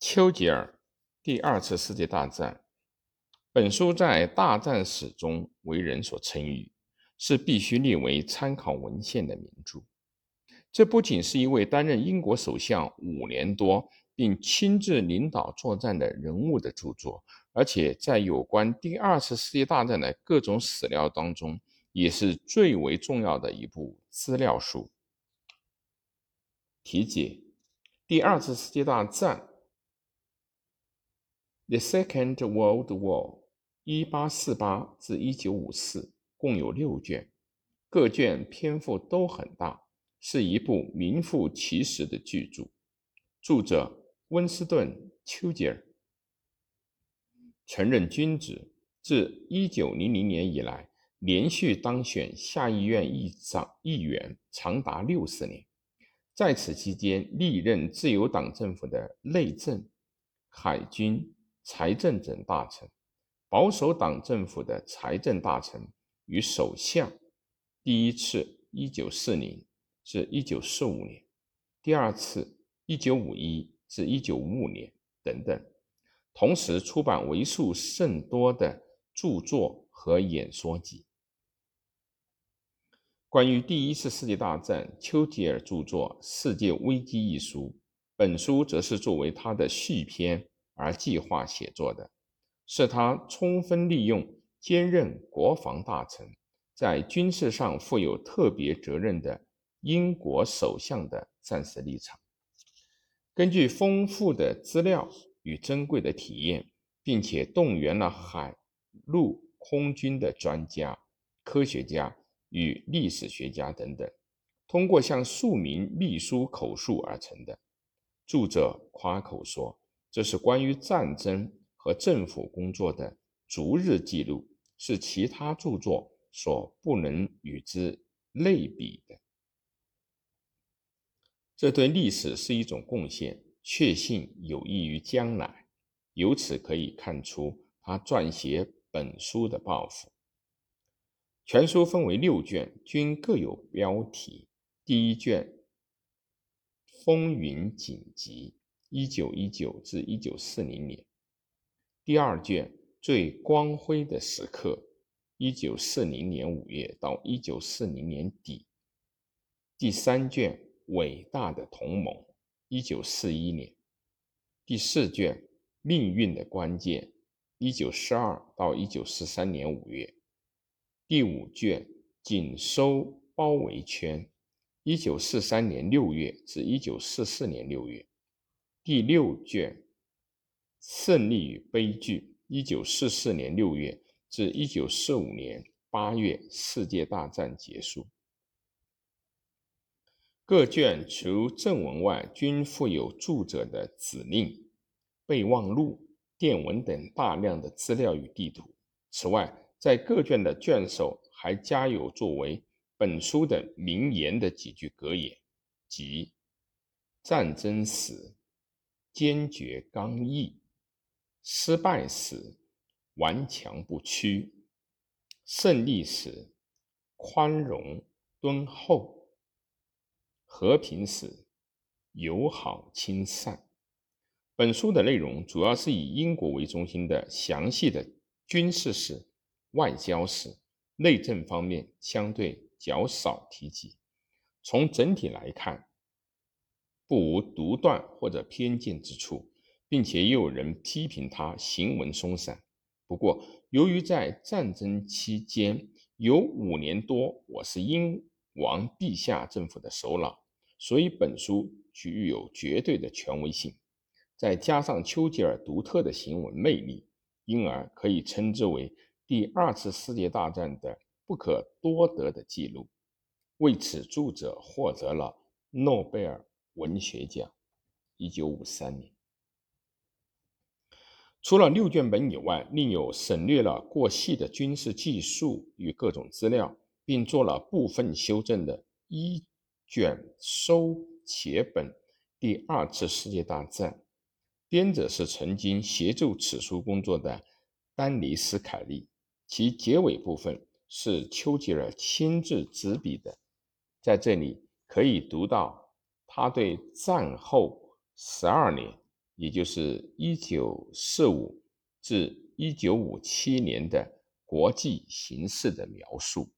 丘吉尔第二次世界大战。本书在大战史中为人所称誉，是必须列为参考文献的名著。这不仅是一位担任英国首相五年多，并亲自领导作战的人物的著作，而且在有关第二次世界大战的各种史料当中，也是最为重要的一部资料书。题解：第二次世界大战。The Second World War，一八四八至一九五四，共有六卷，各卷篇幅都很大，是一部名副其实的巨著。著者温斯顿·丘吉尔，曾任军职，自一九零零年以来，连续当选下议院议长、议员，长达六十年。在此期间，历任自由党政府的内政、海军。财政等大臣，保守党政府的财政大臣与首相，第一次一九四零至一九四五年，第二次一九五一至一九五五年等等，同时出版为数甚多的著作和演说集。关于第一次世界大战，丘吉尔著作《世界危机》一书，本书则是作为他的续篇。而计划写作的，是他充分利用兼任国防大臣，在军事上负有特别责任的英国首相的战时立场。根据丰富的资料与珍贵的体验，并且动员了海陆空军的专家、科学家与历史学家等等，通过向数名秘书口述而成的。著者夸口说。这是关于战争和政府工作的逐日记录，是其他著作所不能与之类比的。这对历史是一种贡献，确信有益于将来。由此可以看出他撰写本书的抱负。全书分为六卷，均各有标题。第一卷《风云紧急》。一九一九至一九四零年，第二卷最光辉的时刻，一九四零年五月到一九四零年底。第三卷伟大的同盟，一九四一年。第四卷命运的关键，一九四二到一九四三年五月。第五卷紧收包围圈，一九四三年六月至一九四四年六月。第六卷《胜利与悲剧》，一九四四年六月至一九四五年八月，世界大战结束。各卷除正文外，均附有著者的指令、备忘录、电文等大量的资料与地图。此外，在各卷的卷首还加有作为本书的名言的几句格言，即“战争史”。坚决刚毅，失败时顽强不屈，胜利时宽容敦厚，和平时友好亲善。本书的内容主要是以英国为中心的详细的军事史、外交史、内政方面相对较少提及。从整体来看，不无独断或者偏见之处，并且也有人批评他行文松散。不过，由于在战争期间有五年多我是英王陛下政府的首脑，所以本书具有绝对的权威性。再加上丘吉尔独特的行文魅力，因而可以称之为第二次世界大战的不可多得的记录。为此，著者获得了诺贝尔。文学奖，一九五三年。除了六卷本以外，另有省略了过细的军事技术与各种资料，并做了部分修正的一卷收且本《第二次世界大战》。编者是曾经协助此书工作的丹尼斯·凯利，其结尾部分是丘吉尔亲自执笔的，在这里可以读到。他对战后十二年也就是一九四五至一九五七年的国际形势的描述。